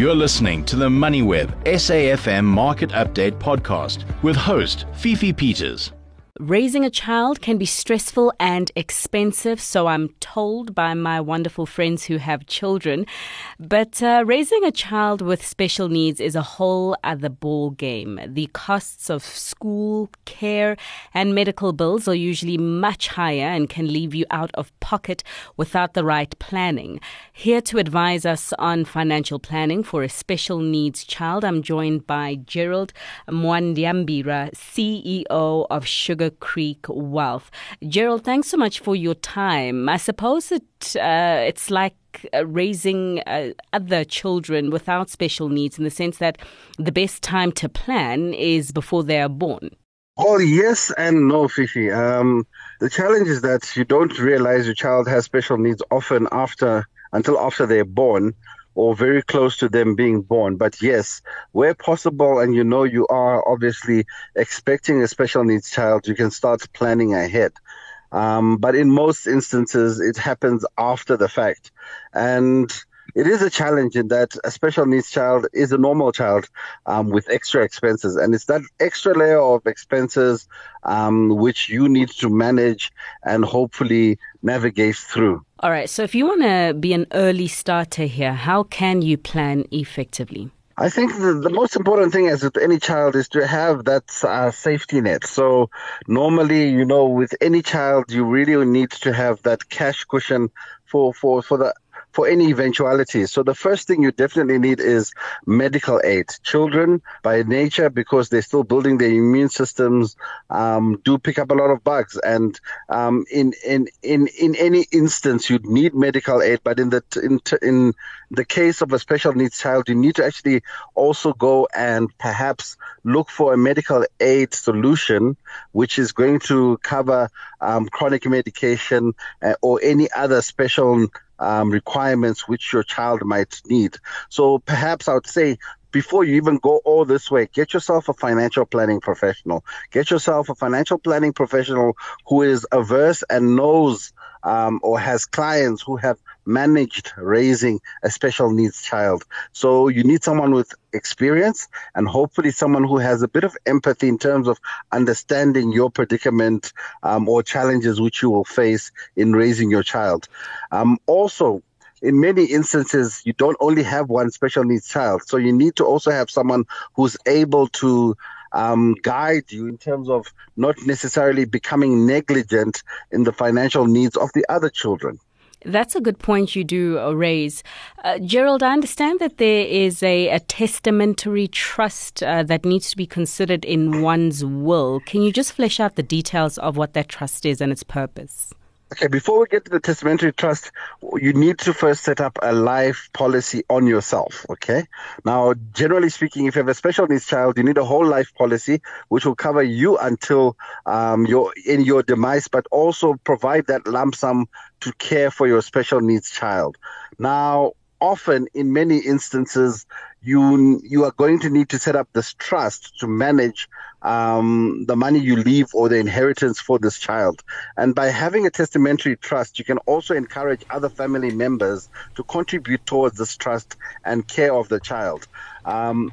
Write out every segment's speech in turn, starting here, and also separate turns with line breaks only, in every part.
You're listening to the MoneyWeb SAFM Market Update Podcast with host Fifi Peters.
Raising a child can be stressful and expensive, so I'm told by my wonderful friends who have children. But uh, raising a child with special needs is a whole other ball game. The costs of school, care, and medical bills are usually much higher and can leave you out of pocket without the right planning. Here to advise us on financial planning for a special needs child, I'm joined by Gerald Mwandiambira, CEO of Sugar Creek Wealth. Gerald, thanks so much for your time. I suppose it uh, it's like uh, raising uh, other children without special needs in the sense that the best time to plan is before they are born.
Oh, yes and no, Fifi. Um, the challenge is that you don't realize your child has special needs often after until after they're born or very close to them being born. But yes, where possible, and you know you are obviously expecting a special needs child, you can start planning ahead. Um, but in most instances, it happens after the fact. And it is a challenge in that a special needs child is a normal child um, with extra expenses. And it's that extra layer of expenses um, which you need to manage and hopefully navigate through.
All right. So if you want to be an early starter here, how can you plan effectively?
I think the, the, most important thing as with any child is to have that uh, safety net. So normally, you know, with any child, you really need to have that cash cushion for, for, for the for any eventualities. So the first thing you definitely need is medical aid. Children, by nature, because they're still building their immune systems, um, do pick up a lot of bugs. And um, in in in in any instance, you'd need medical aid. But in the in in the case of a special needs child, you need to actually also go and perhaps look for a medical aid solution, which is going to cover um, chronic medication uh, or any other special um, requirements which your child might need. So perhaps I would say before you even go all this way, get yourself a financial planning professional. Get yourself a financial planning professional who is averse and knows um, or has clients who have managed raising a special needs child. So you need someone with experience and hopefully someone who has a bit of empathy in terms of understanding your predicament um, or challenges which you will face in raising your child. Um, also, in many instances, you don't only have one special needs child. So you need to also have someone who's able to um, guide you in terms of not necessarily becoming negligent in the financial needs of the other children.
That's a good point you do uh, raise. Uh, Gerald, I understand that there is a, a testamentary trust uh, that needs to be considered in one's will. Can you just flesh out the details of what that trust is and its purpose?
Okay, before we get to the testamentary trust, you need to first set up a life policy on yourself. Okay. Now, generally speaking, if you have a special needs child, you need a whole life policy which will cover you until um, your in your demise, but also provide that lump sum to care for your special needs child. Now, often in many instances you you are going to need to set up this trust to manage um, the money you leave or the inheritance for this child. And by having a testamentary trust, you can also encourage other family members to contribute towards this trust and care of the child. Um,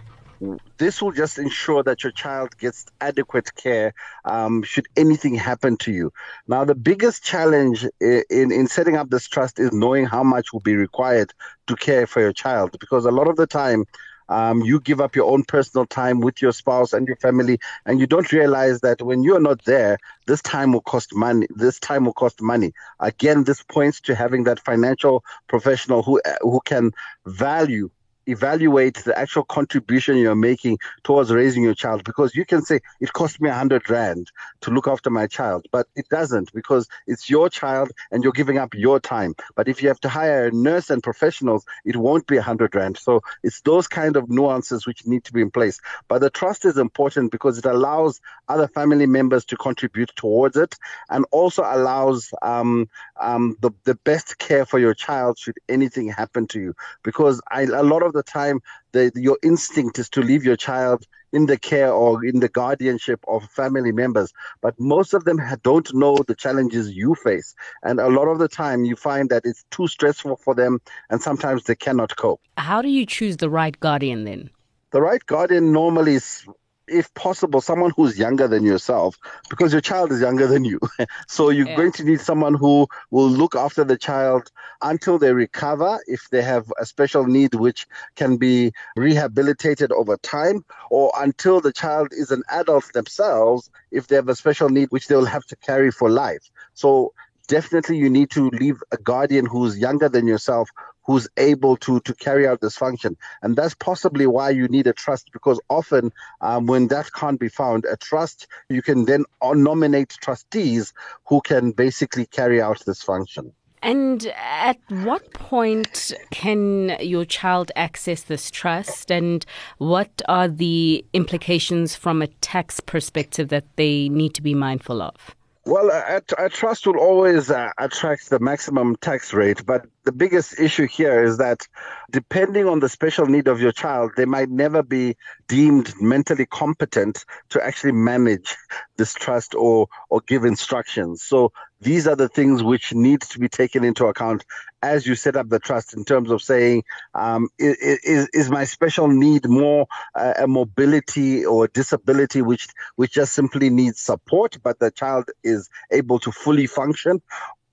this will just ensure that your child gets adequate care um, should anything happen to you. Now, the biggest challenge in, in setting up this trust is knowing how much will be required to care for your child because a lot of the time, um, you give up your own personal time with your spouse and your family, and you don't realize that when you're not there, this time will cost money. This time will cost money. Again, this points to having that financial professional who who can value evaluate the actual contribution you're making towards raising your child because you can say it cost me hundred rand to look after my child but it doesn't because it's your child and you're giving up your time. But if you have to hire a nurse and professionals it won't be hundred rand. So it's those kind of nuances which need to be in place. But the trust is important because it allows other family members to contribute towards it and also allows um, um, the, the best care for your child should anything happen to you. Because I, a lot of the time, the, your instinct is to leave your child in the care or in the guardianship of family members. But most of them don't know the challenges you face. And a lot of the time, you find that it's too stressful for them, and sometimes they cannot cope.
How do you choose the right guardian then?
The right guardian normally is if possible, someone who's younger than yourself, because your child is younger than you. so you're yeah. going to need someone who will look after the child until they recover, if they have a special need which can be rehabilitated over time, or until the child is an adult themselves, if they have a special need which they'll have to carry for life. So definitely you need to leave a guardian who's younger than yourself who's able to to carry out this function. And that's possibly why you need a trust because often um, when that can't be found a trust you can then nominate trustees who can basically carry out this function.
And at what point can your child access this trust, and what are the implications from a tax perspective that they need to be mindful of?
Well, a, a trust will always uh, attract the maximum tax rate, but the biggest issue here is that depending on the special need of your child, they might never be deemed mentally competent to actually manage this trust or or give instructions. So these are the things which need to be taken into account as you set up the trust in terms of saying um, is, is my special need more uh, a mobility or a disability which which just simply needs support but the child is able to fully function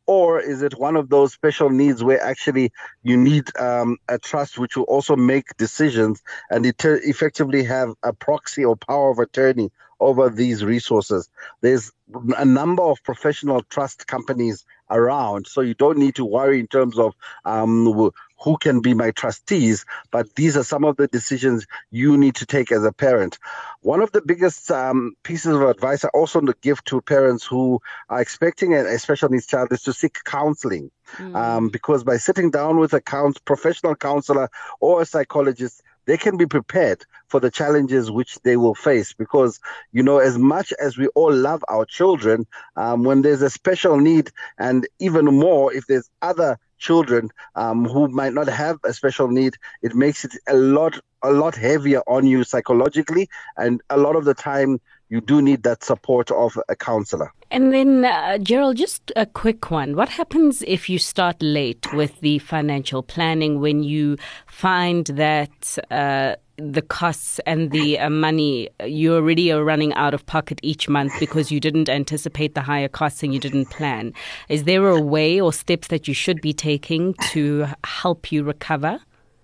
or is it one of those special needs where actually you need um, a trust which will also make decisions and it effectively have a proxy or power of attorney over these resources. There's a number of professional trust companies around, so you don't need to worry in terms of um, who can be my trustees, but these are some of the decisions you need to take as a parent. One of the biggest um, pieces of advice I also want to give to parents who are expecting a, special needs child is to seek counseling. Mm. Um, because by sitting down with a count, professional counselor or a psychologist, they can be prepared for the challenges which they will face because you know as much as we all love our children um, when there's a special need and even more if there's other children um, who might not have a special need it makes it a lot a lot heavier on you psychologically and a lot of the time you do need that support of a counselor
and then, uh, Gerald, just a quick one. What happens if you start late with the financial planning when you find that uh, the costs and the uh, money you already are running out of pocket each month because you didn't anticipate the higher costs and you didn't plan? Is there a way or steps that you should be taking to help you recover?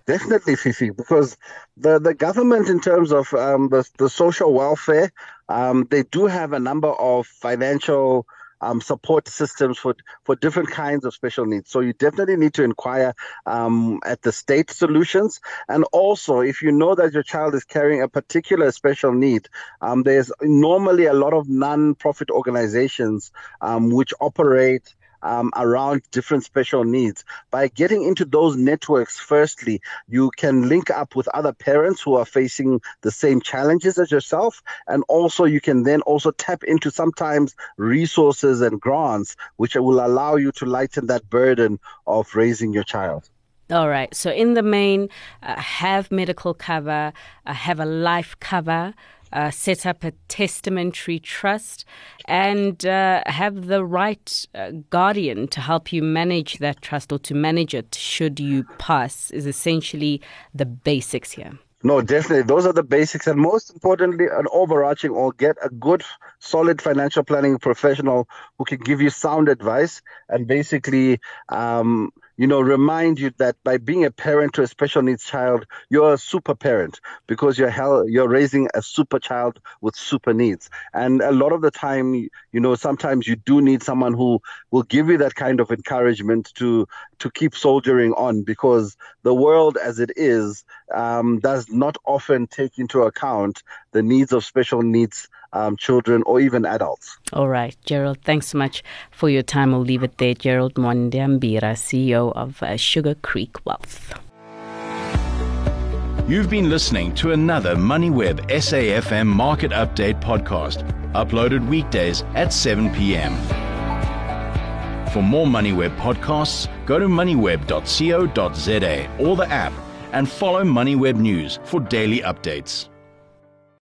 Definitely, Fifi, because the, the government, in terms of um, the, the social welfare, um, they do have a number of financial um, support systems for for different kinds of special needs. So you definitely need to inquire um, at the state solutions, and also if you know that your child is carrying a particular special need, um, there's normally a lot of non-profit organizations um, which operate um, around different special needs. By getting into those networks, firstly, you can link up with other parents who are facing the same challenges as yourself. And also, you can then also tap into sometimes resources and grants, which will allow you to lighten that burden of raising your child.
All right. So, in the main, uh, have medical cover, uh, have a life cover, uh, set up a testamentary trust, and uh, have the right uh, guardian to help you manage that trust or to manage it should you pass, is essentially the basics here.
No, definitely. Those are the basics. And most importantly, an overarching or get a good, solid financial planning professional who can give you sound advice and basically um, you know, remind you that by being a parent to a special needs child, you're a super parent because you're hell, you're raising a super child with super needs. And a lot of the time, you know, sometimes you do need someone who will give you that kind of encouragement to to keep soldiering on because the world as it is um, does not often take into account the needs of special needs um, children or even adults.
All right, Gerald, thanks so much for your time. We'll leave it there. Gerald Mwandiambira, CEO of uh, Sugar Creek Wealth.
You've been listening to another MoneyWeb SAFM Market Update podcast, uploaded weekdays at 7 p.m. For more MoneyWeb podcasts, go to moneyweb.co.za or the app and follow MoneyWeb News for daily updates.